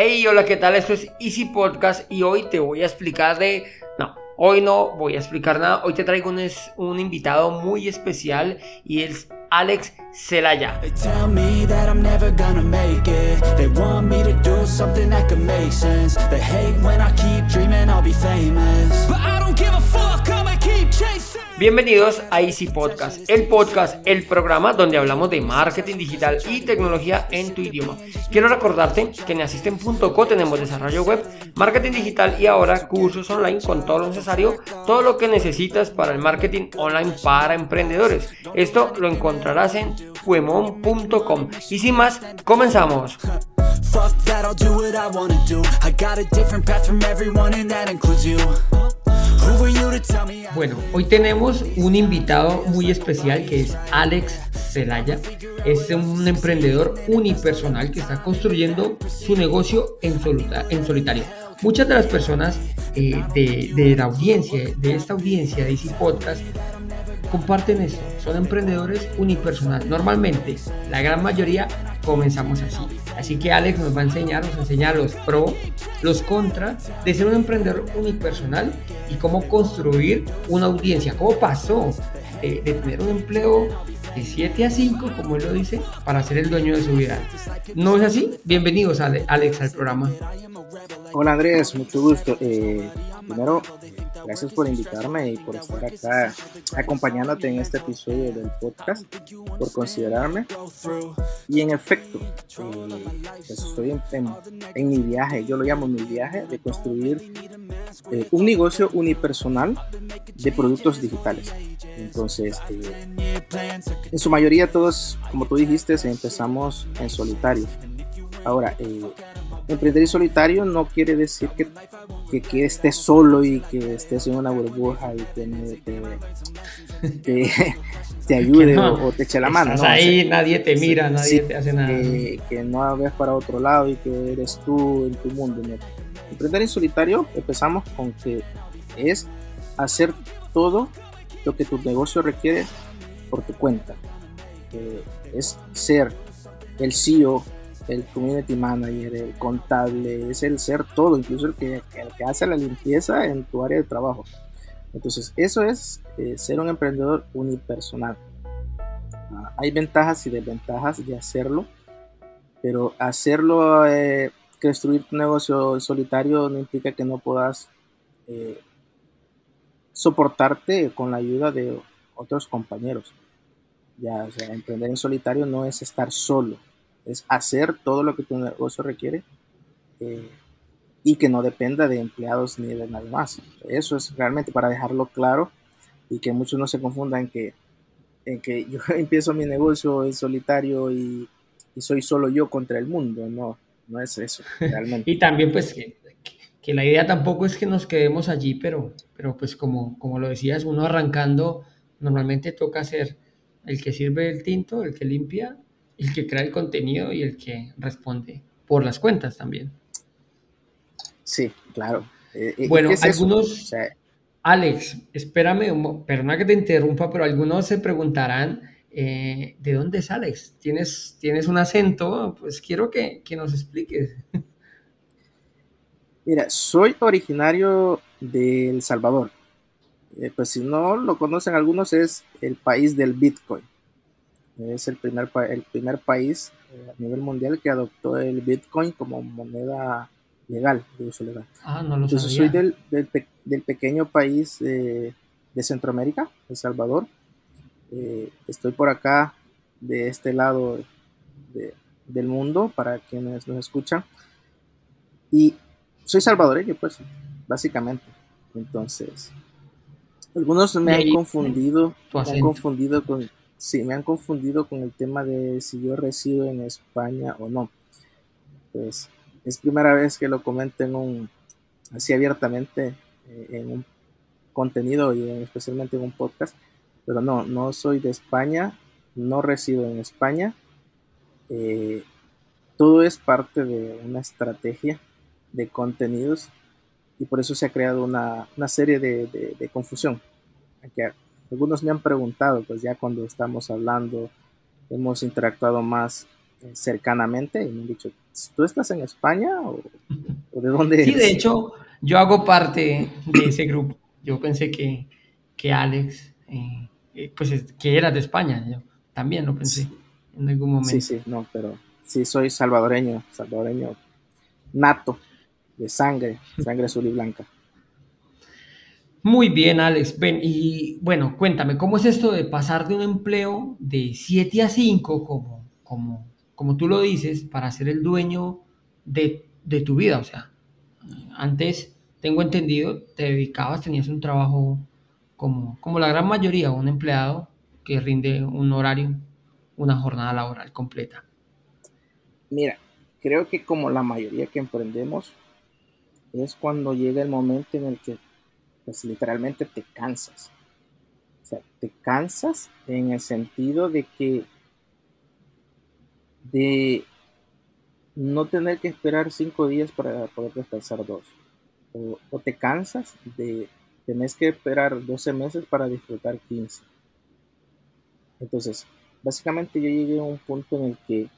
Hey, hola, ¿qué tal? Esto es Easy Podcast y hoy te voy a explicar de... No, hoy no voy a explicar nada. Hoy te traigo un, es- un invitado muy especial y es Alex Zelaya. Bienvenidos a Easy Podcast, el podcast, el programa donde hablamos de marketing digital y tecnología en tu idioma. Quiero recordarte que en asisten.co tenemos desarrollo web, marketing digital y ahora cursos online con todo lo necesario, todo lo que necesitas para el marketing online para emprendedores. Esto lo encontrarás en fuemon.com. Y sin más, comenzamos. Bueno, hoy tenemos un invitado muy especial que es Alex Zelaya. Es un emprendedor unipersonal que está construyendo su negocio en, solitario. Muchas de las personas eh, de, de la audiencia, de esta audiencia de Easy Podcast, comparten esto. Son emprendedores unipersonal. Normalmente, la gran mayoría comenzamos así. Así que Alex nos va a enseñar, nos enseña los pros, los contras de ser un emprendedor unipersonal y cómo construir una audiencia. ¿Cómo pasó de, de tener un empleo de 7 a 5, como él lo dice, para ser el dueño de su vida? ¿No es así? Bienvenidos, Ale- Alex, al programa. Hola Andrés, mucho gusto. Eh, primero, gracias por invitarme y por estar acá acompañándote en este episodio del podcast, por considerarme. Y en efecto, eh, pues estoy en, mi viaje, yo lo llamo mi viaje, de construir eh, un negocio unipersonal de productos digitales. Entonces, eh, en su mayoría todos, como tú dijiste, empezamos en solitario. Ahora, eh, emprender en solitario no quiere decir que, que, que estés solo y que estés en una burbuja y te, te, te ayude no, o, o te eche la mano. Estás ¿no? ahí, O sea, nadie te mira, nadie te hace nada. que, que no ves para otro lado y que eres tú en tu mundo. ¿no? Emprender en solitario empezamos con que es hacer todo lo que tu negocio requiere por tu cuenta. Eh, es ser el CEO, el community manager, el contable, es el ser todo, incluso el que, el que hace la limpieza en tu área de trabajo. Entonces, eso es eh, ser un emprendedor unipersonal. Ah, hay ventajas y desventajas de hacerlo, pero hacerlo, eh, construir tu negocio en solitario no implica que no puedas eh, soportarte con la ayuda de otros compañeros. Ya, o sea, emprender en solitario no es estar solo, es hacer todo lo que tu negocio requiere eh, y que no dependa de empleados ni de nadie más. Eso es realmente para dejarlo claro y que muchos no se confundan que, en que yo empiezo mi negocio en solitario y, y soy solo yo contra el mundo. No, no es eso, realmente. Y también pues que, que la idea tampoco es que nos quedemos allí, pero, pero pues como, como lo decías, uno arrancando normalmente toca ser el que sirve el tinto, el que limpia, el que crea el contenido y el que responde por las cuentas también. Sí, claro. Eh, eh, Bueno, algunos- O sea, Alex, espérame, un perdona que te interrumpa, pero algunos se preguntarán, eh, ¿de dónde es Alex? ¿Tienes, ¿Tienes un acento? Pues quiero que, que nos expliques. Mira, soy originario de El Salvador. Eh, pues si no lo conocen algunos, es el país del Bitcoin. Es el primer, el primer país eh, a nivel mundial que adoptó el Bitcoin como moneda legal, de uso legal. Ah, no lo Entonces sabía. soy del, del, pe- del pequeño país eh, de Centroamérica, El Salvador. Eh, estoy por acá, de este lado de- del mundo, para quienes nos escuchan. Y soy salvadoreño, pues, básicamente. Entonces, algunos me han confundido, me han confundido con, sí, me han confundido con el tema de si yo resido en España o no. Pues, es primera vez que lo comento en un, así abiertamente, eh, en un contenido y en- especialmente en un podcast. Pero no, no soy de España, no resido en España. Eh, todo es parte de una estrategia de contenidos y por eso se ha creado una, una serie de, confusión. Que algunos me han preguntado, pues ya cuando estamos hablando, hemos interactuado más cercanamente y me han dicho, ¿tú estás en España o, de dónde Sí, de hecho, yo hago parte de ese grupo. Yo pensé que, que Alex, eh, eh, pues que era de España, yo también lo pensé en algún momento. Sí, sí, no, pero sí soy salvadoreño, salvadoreño nato, de sangre, sangre azul y blanca. Muy bien, Alex. Y bueno, cuéntame, ¿cómo es esto de pasar de un empleo de 7 a 5, como, como, como tú lo dices, para ser el dueño de, de tu vida? O sea, antes, tengo entendido, te dedicabas, tenías un trabajo como, como la gran mayoría, un empleado que rinde un horario, una jornada laboral completa. Mira, creo que como la mayoría que emprendemos, es cuando llega el momento en el que pues literalmente te cansas. O sea, te cansas en el sentido de que de no tener que esperar cinco días para poder descansar dos. O, te cansas de tener que esperar 12 meses para disfrutar 15. Entonces, básicamente yo llegué a un punto en el que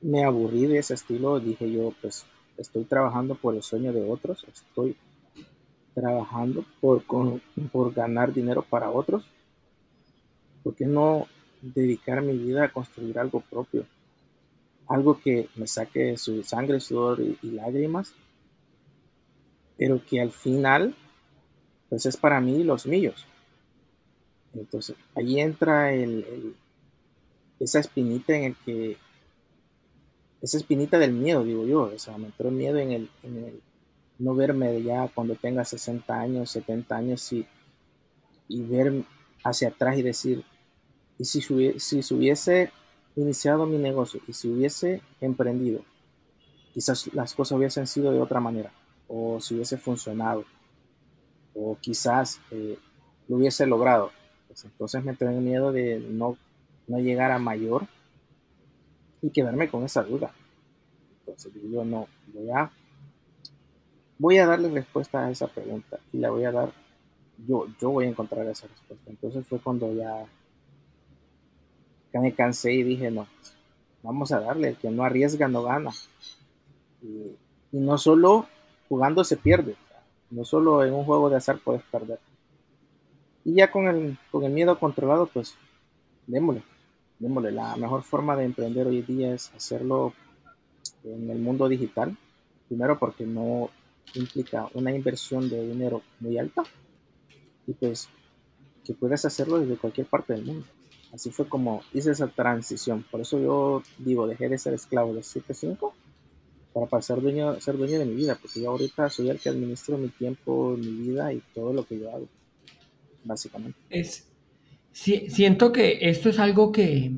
me aburrí de ese estilo. Dije yo, pues estoy trabajando por el sueño de otros, estoy trabajando por, por ganar dinero para otros, ¿por qué no dedicar mi vida a construir algo propio? Algo que me saque su sangre, sudor y, lágrimas, pero que al final, pues es para mí los míos. Entonces, ahí entra el, esa espinita en el que, esa espinita del miedo, digo yo, o sea, me entró el miedo en el no verme ya cuando tenga 60 años, 70 años y, y ver hacia atrás y decir, y si, si se hubiese iniciado mi negocio y si hubiese emprendido, quizás las cosas hubiesen sido de otra manera, o si hubiese funcionado, o quizás eh, lo hubiese logrado. Pues entonces me tengo miedo de no, no llegar a mayor y quedarme con esa duda. Entonces yo no, voy a voy a darle respuesta a esa pregunta y la voy a dar, yo, yo voy a encontrar esa respuesta. Entonces fue cuando ya, me cansé y dije, no, vamos a darle, el que no arriesga no gana. Y, no solo jugando se pierde, no solo en un juego de azar puedes perder. Y ya con el, con el miedo controlado, pues démosle, démosle. La mejor forma de emprender hoy día es hacerlo en el mundo digital. Primero porque no, implica una inversión de dinero muy alta y pues que puedes hacerlo desde cualquier parte del mundo. Así fue como hice esa transición. Por eso yo digo, dejé de ser esclavo de 7.5 para pasar dueño, ser dueño de mi vida, porque yo ahorita soy el que administro mi tiempo, mi vida y todo lo que yo hago, básicamente. Es, siento que esto es algo que,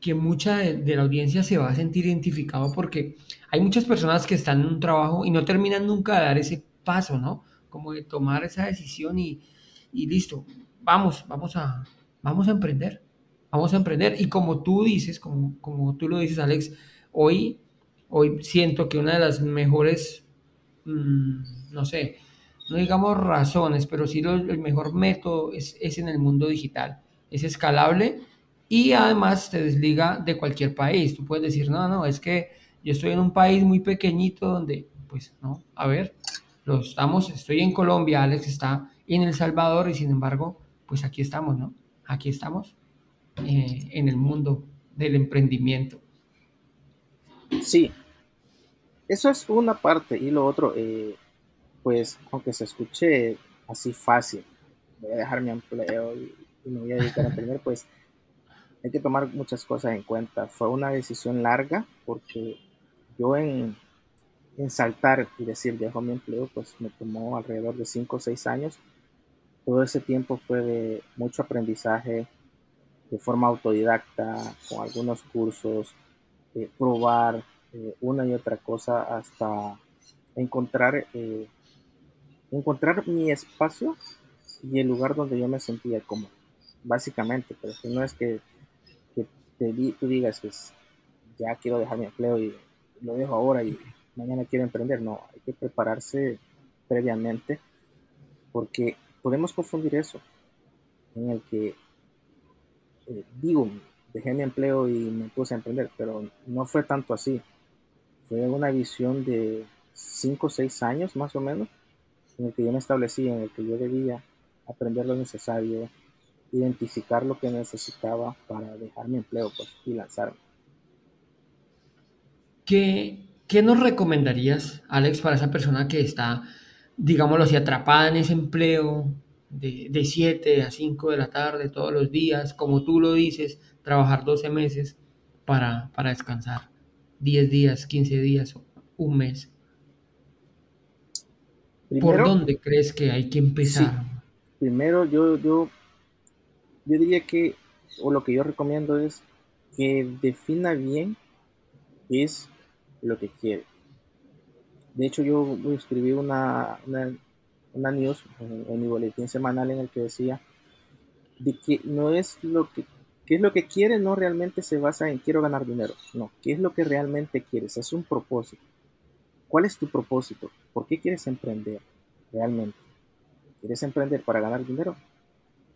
que mucha de, la audiencia se va a sentir identificado porque hay muchas personas que están en un trabajo y no terminan nunca de dar ese paso, ¿no? Como de tomar esa decisión y, listo, vamos, vamos a, vamos a emprender, vamos a emprender. Y como tú dices, como, como tú lo dices, Alex, hoy, hoy siento que una de las mejores, mm, no sé, no digamos razones, pero sí el mejor método es, es en el mundo digital. Es escalable y además te desliga de cualquier país. Tú puedes decir, no, no, es que yo estoy en un país muy pequeñito donde, pues, no, a ver, lo estamos, estoy en Colombia, Alex está en El Salvador y sin embargo, pues aquí estamos, ¿no? Aquí estamos eh, en el mundo del emprendimiento. Sí, eso es una parte y lo otro, eh, pues, aunque se escuche así fácil, voy a dejar mi empleo y, me voy a dedicar a emprender, pues hay que tomar muchas cosas en cuenta. Fue una decisión larga porque yo en, saltar y decir dejo mi empleo, pues me tomó alrededor de 5 o 6 años. Todo ese tiempo fue de mucho aprendizaje de forma autodidacta, con algunos cursos, eh, probar eh, una y otra cosa hasta encontrar, eh, encontrar mi espacio y el lugar donde yo me sentía cómodo, básicamente, pero no es que tú digas, pues ya quiero dejar mi empleo y lo dejo ahora y mañana quiero emprender. No, hay que prepararse previamente porque podemos confundir eso en el que, eh, digo, dejé mi empleo y me puse a emprender, pero no fue tanto así. Fue una visión de 5 o 6 años más o menos, en el que yo me establecí, en el que yo debía aprender lo necesario, identificar lo que necesitaba para dejar mi empleo pues, y lanzarme. ¿Qué, ¿Qué nos recomendarías, Alex, para esa persona que está, digámoslo así, atrapada en ese empleo de, 7 a 5 de la tarde todos los días, como tú lo dices, trabajar 12 meses para, para descansar, 10 días, 15 días, un mes? ¿Por dónde crees que hay que empezar? Primero, yo, yo, yo diría que, o lo que yo recomiendo es que defina bien es lo que quiere. De hecho, yo escribí una, una, una news en, mi boletín semanal en el que decía de que no es lo que, qué es lo que quiere, no realmente se basa en quiero ganar dinero. No, qué es lo que realmente quieres, es un propósito. ¿Cuál es tu propósito? ¿Por qué quieres emprender realmente? ¿Quieres emprender para ganar dinero?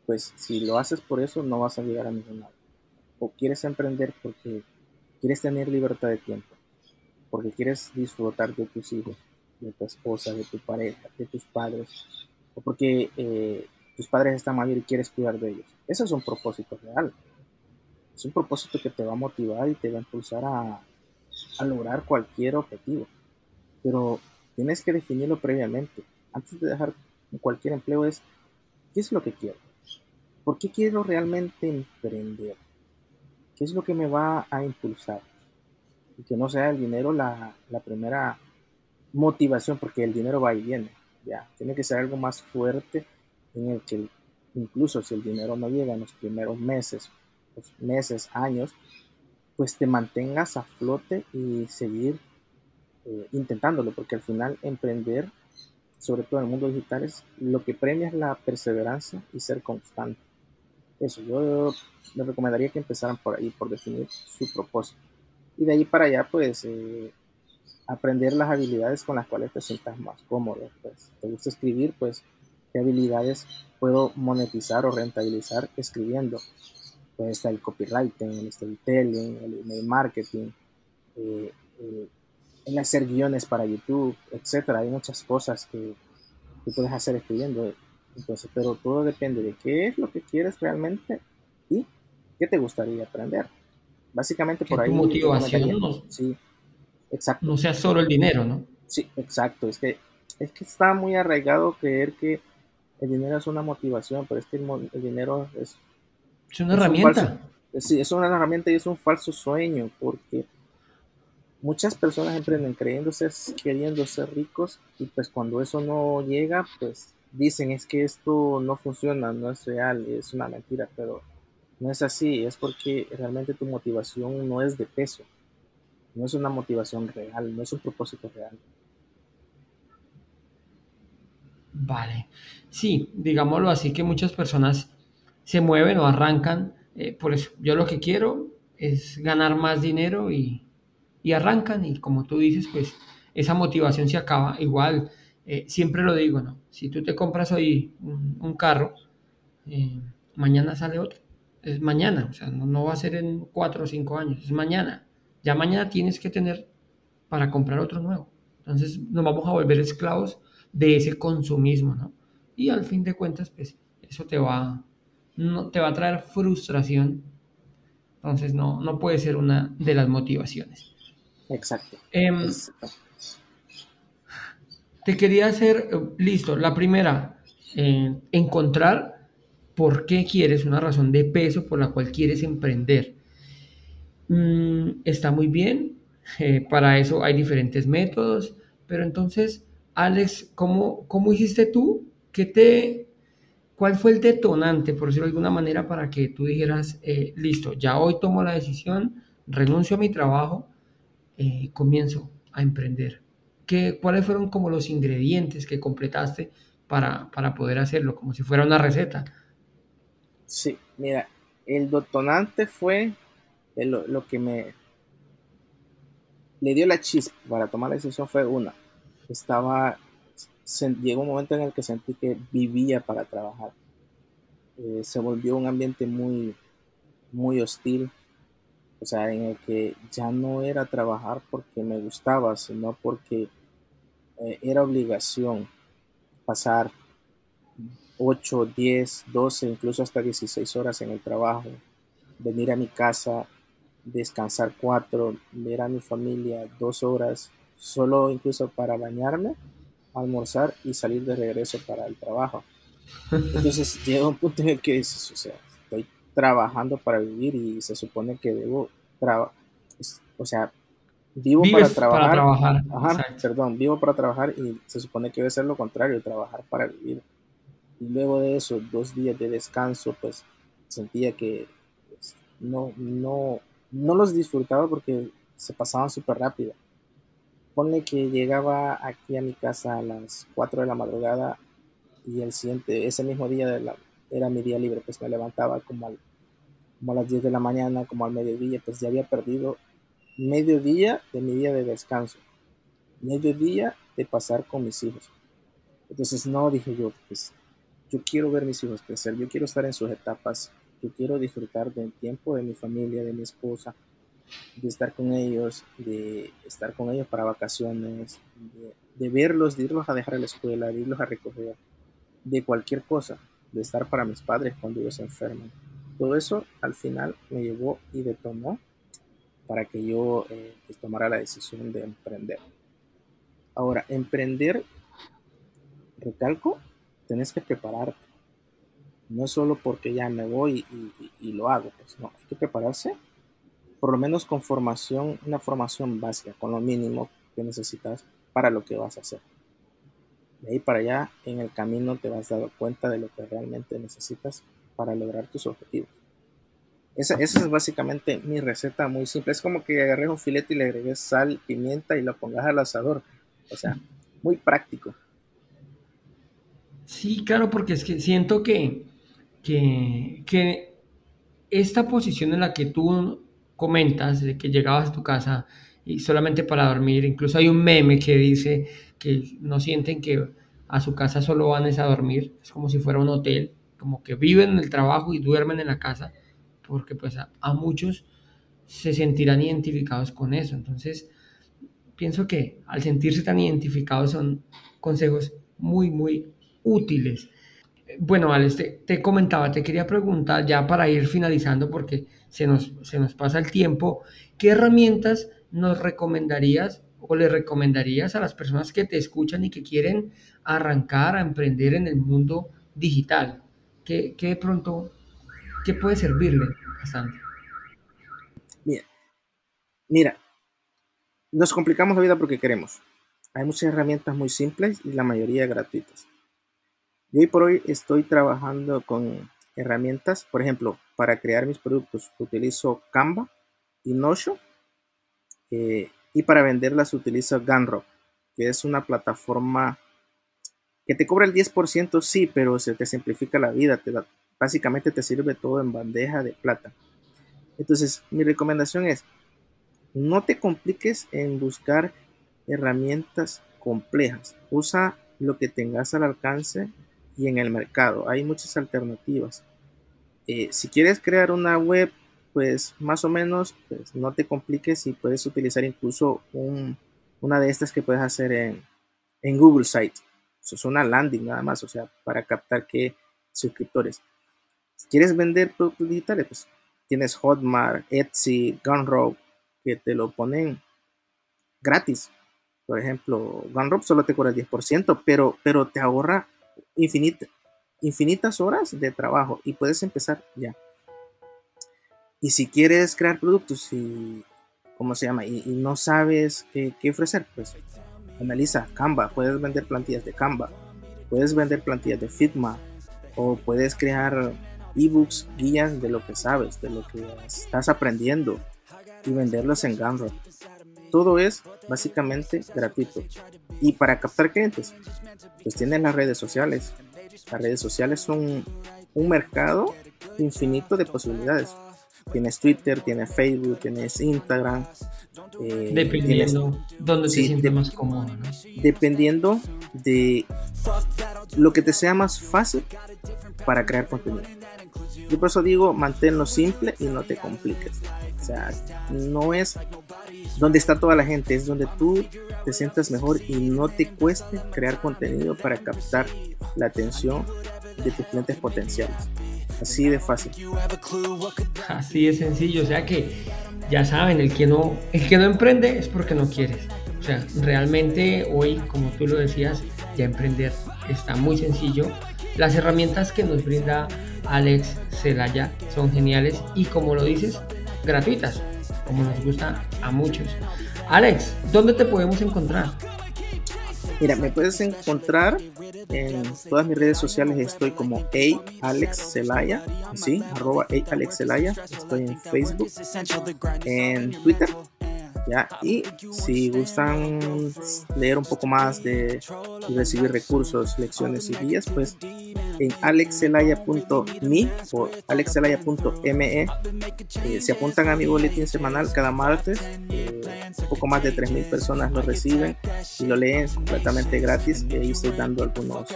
Pues si lo haces por eso no vas a llegar a ningún lado. O quieres emprender porque quieres tener libertad de tiempo porque quieres disfrutar de tus hijos, de tu esposa, de tu pareja, de tus padres, o porque eh, tus padres están mal y quieres cuidar de ellos. Ese es un propósito real. Es un propósito que te va a motivar y te va a impulsar a, a lograr cualquier objetivo. Pero tienes que definirlo previamente. Antes de dejar cualquier empleo es, ¿qué es lo que quiero? ¿Por qué quiero realmente emprender? ¿Qué es lo que me va a impulsar? y que no sea el dinero la, primera motivación, porque el dinero va y viene, ya, tiene que ser algo más fuerte en el que incluso si el dinero no llega en los primeros meses, los meses, años, pues te mantengas a flote y seguir eh, intentándolo, porque al final emprender, sobre todo en el mundo digital, es lo que premia es la perseverancia y ser constante. Eso, yo le recomendaría que empezaran por ahí, por definir su propósito y de ahí para allá pues eh, aprender las habilidades con las cuales te sientas más cómodo. Pues, te gusta escribir, pues qué habilidades puedo monetizar o rentabilizar escribiendo. Pues está el copywriting, el storytelling, el email marketing, eh, el, hacer guiones para YouTube, etcétera. Hay muchas cosas que puedes hacer escribiendo. Entonces, pero todo depende de qué es lo que quieres realmente y qué te gustaría aprender. Básicamente por ahí. motivación no, sí, exacto. No sea solo el dinero, ¿no? Sí, exacto. Es que, es que está muy arraigado creer que el dinero es una motivación, pero es que el, dinero es. Es una herramienta. sí, es una herramienta y es un falso sueño, porque muchas personas emprenden creyéndose, queriendo ser ricos, y pues cuando eso no llega, pues dicen es que esto no funciona, no es real, es una mentira, pero no es así, es porque realmente tu motivación no es de peso, no es una motivación real, no es un propósito real. Vale, sí, digámoslo así que muchas personas se mueven o arrancan, eh, por eso yo lo que quiero es ganar más dinero y, arrancan y como tú dices, pues esa motivación se acaba. Igual, eh, siempre lo digo, ¿no? Si tú te compras hoy un, carro, eh, mañana sale otro es mañana, o sea, no, va a ser en cuatro o cinco años, es mañana. Ya mañana tienes que tener para comprar otro nuevo. Entonces nos vamos a volver esclavos de ese consumismo, ¿no? Y al fin de cuentas, pues eso te va, no, te va a traer frustración. Entonces no, no puede ser una de las motivaciones. Exacto. Em, te quería hacer, eh, listo, la primera, eh, encontrar por qué quieres, una razón de peso por la cual quieres emprender. Mm, está muy bien, eh, para eso hay diferentes métodos, pero entonces, Alex, ¿cómo, cómo hiciste tú? ¿Qué te, ¿Cuál fue el detonante, por decirlo de alguna manera, para que tú dijeras, listo, ya hoy tomo la decisión, renuncio a mi trabajo, comienzo a emprender? ¿Qué, ¿Cuáles fueron como los ingredientes que completaste para, para poder hacerlo, como si fuera una receta? Sí, mira, el detonante fue lo, que me le dio la chispa para tomar la decisión fue una. Estaba, llegó un momento en el que sentí que vivía para trabajar. Eh, se volvió un ambiente muy, muy hostil, O sea, en el que ya no era trabajar porque me gustaba, sino porque eh, era obligación pasar 8, 10, 12, incluso hasta 16 horas en el trabajo, venir a mi casa, descansar 4, ver a mi familia 2 horas, solo incluso para bañarme, almorzar y salir de regreso para el trabajo. Entonces llega un punto en el que dices, o sea, trabajando para vivir y se supone que debo trabajar, o sea, vivo para trabajar. Ajá, perdón, vivo para trabajar y se supone que debe ser lo contrario, trabajar para vivir. Y luego de eso, dos días de descanso, pues sentía que pues, no, no, no los disfrutaba porque se pasaban súper rápido. Pone que llegaba aquí a mi casa a las 4 de la madrugada y el siguiente, ese mismo día de la, era mi día libre, pues me levantaba como, como a las 10 de la mañana, como al mediodía, pues ya había perdido medio día de mi día de descanso, medio día de pasar con mis hijos. Entonces no dije yo, pues yo quiero ver mis hijos crecer, yo quiero estar en sus etapas, yo quiero disfrutar del tiempo de mi familia, de mi esposa, de estar con ellos, de estar con ellos para vacaciones, de, verlos, de irlos a dejar a la escuela, de irlos a recoger, de cualquier cosa, de estar para mis padres cuando ellos se enferman. Todo eso al final me llevó y detonó para que yo eh, pues, tomara la decisión de emprender. Ahora, emprender, recalco, tenés que prepararte. No es solo porque ya me voy y, lo hago, pues no, hay que prepararse, por lo menos con formación, una formación básica, con lo mínimo que necesitas para lo que vas a hacer. De ahí para allá, en el camino te vas dando cuenta de lo que realmente necesitas para lograr tus objetivos. Esa, es básicamente mi receta muy simple. Es como que agarres un filete y le agregues sal, pimienta y lo pongas al asador. O sea, muy práctico. Sí, claro, porque es que siento que, que, esta posición en la que tú comentas, de que llegabas a tu casa y solamente para dormir, incluso hay un meme que dice que no sienten que a su casa solo van a dormir, es como si fuera un hotel, como que viven en el trabajo y duermen en la casa, porque pues a, muchos se sentirán identificados con eso. Entonces, pienso que al sentirse tan identificados son consejos muy, muy útiles. Bueno, Alex, te, comentaba, te quería preguntar ya para ir finalizando porque se nos, se nos pasa el tiempo, ¿qué herramientas nos recomendarías o le recomendarías a las personas que te escuchan y que quieren arrancar a emprender en el mundo digital? ¿Qué, qué de pronto, qué puede servirle bastante? Mira, mira, nos complicamos la vida porque queremos. Hay muchas herramientas muy simples y la mayoría gratuitas. Y hoy por hoy estoy trabajando con herramientas, por ejemplo, para crear mis productos utilizo Canva y Notion eh, y para venderlas utilizo Gunrock, que es una plataforma que te cobra el 10%, sí, pero se te simplifica la vida, te básicamente te sirve todo en bandeja de plata. Entonces, mi recomendación es, no te compliques en buscar herramientas complejas. Usa lo que tengas al alcance y en el mercado. Hay muchas alternativas. Eh, si quieres crear una web, pues más o menos, pues no te compliques y puedes utilizar incluso una de estas que puedes hacer en, en Google Site. Es una landing nada más, o sea, para captar qué suscriptores. Si quieres vender productos digitales, pues tienes Hotmart, Etsy, Gumroad, que te lo ponen gratis. Por ejemplo, Gumroad solo te cobra el 10%, pero, pero te ahorra infinitas horas de trabajo y puedes empezar ya. Y si quieres crear productos y, ¿cómo se llama? Y, no sabes qué, ofrecer, pues analiza Canva, puedes vender plantillas de Canva, puedes vender plantillas de Figma o puedes crear ebooks, guías de lo que sabes, de lo que estás aprendiendo y venderlos en Gumroad. Todo es básicamente gratuito. Y para captar clientes, pues tienen las redes sociales. Las redes sociales son un mercado infinito de posibilidades. Tienes Twitter, tienes Facebook, tienes Instagram. Eh, dependiendo donde te sientes más cómodo. Dependiendo de lo que te sea más fácil para crear contenido. Yo por eso digo, manténlo simple y no te compliques. O sea, no es donde está toda la gente, es donde tú te sientas mejor y no te cueste crear contenido para captar la atención de tus clientes potenciales. Así de fácil. Así de sencillo, o sea que ya saben, el que no, el que no emprende es porque no quiere. O sea, realmente hoy, como tú lo decías, ya emprender está muy sencillo. Las herramientas que nos brinda Alex Celaya son geniales y como lo dices, gratuitas, como nos gusta a muchos. Alex, ¿dónde te podemos encontrar? Mira, me puedes encontrar en todas mis redes sociales. Estoy como A Alex Celaya, sí, arroba A Alex Celaya. Estoy en Facebook, en Twitter ¿ya? Y si gustan leer un poco más de y recibir recursos, lecciones y guías, pues en alexelaya.me o alexelaya.me eh, se apuntan a mi boletín semanal cada martes. Eh, un poco más de 3.000 personas lo reciben y lo leen completamente gratis. Y ahí estoy dando algunos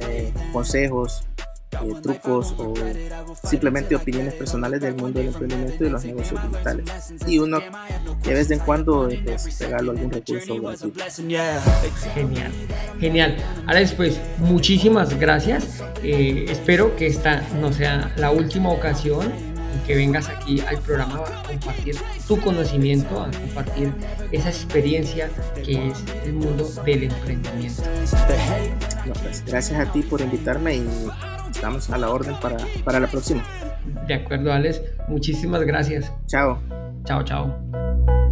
eh, consejos eh, trucos o simplemente opiniones personales del mundo del emprendimiento y de los negocios digitales. Y uno de vez en cuando pues, regalo algún recurso Genial, genial. Ahora después, muchísimas gracias. Eh, espero que esta no sea la última ocasión que vengas aquí al programa a compartir tu conocimiento, a compartir esa experiencia que es el mundo del emprendimiento. Pues, gracias a ti por invitarme y estamos a la orden para, para la próxima. De acuerdo, Alex. Muchísimas gracias. Chao. Chao, chao.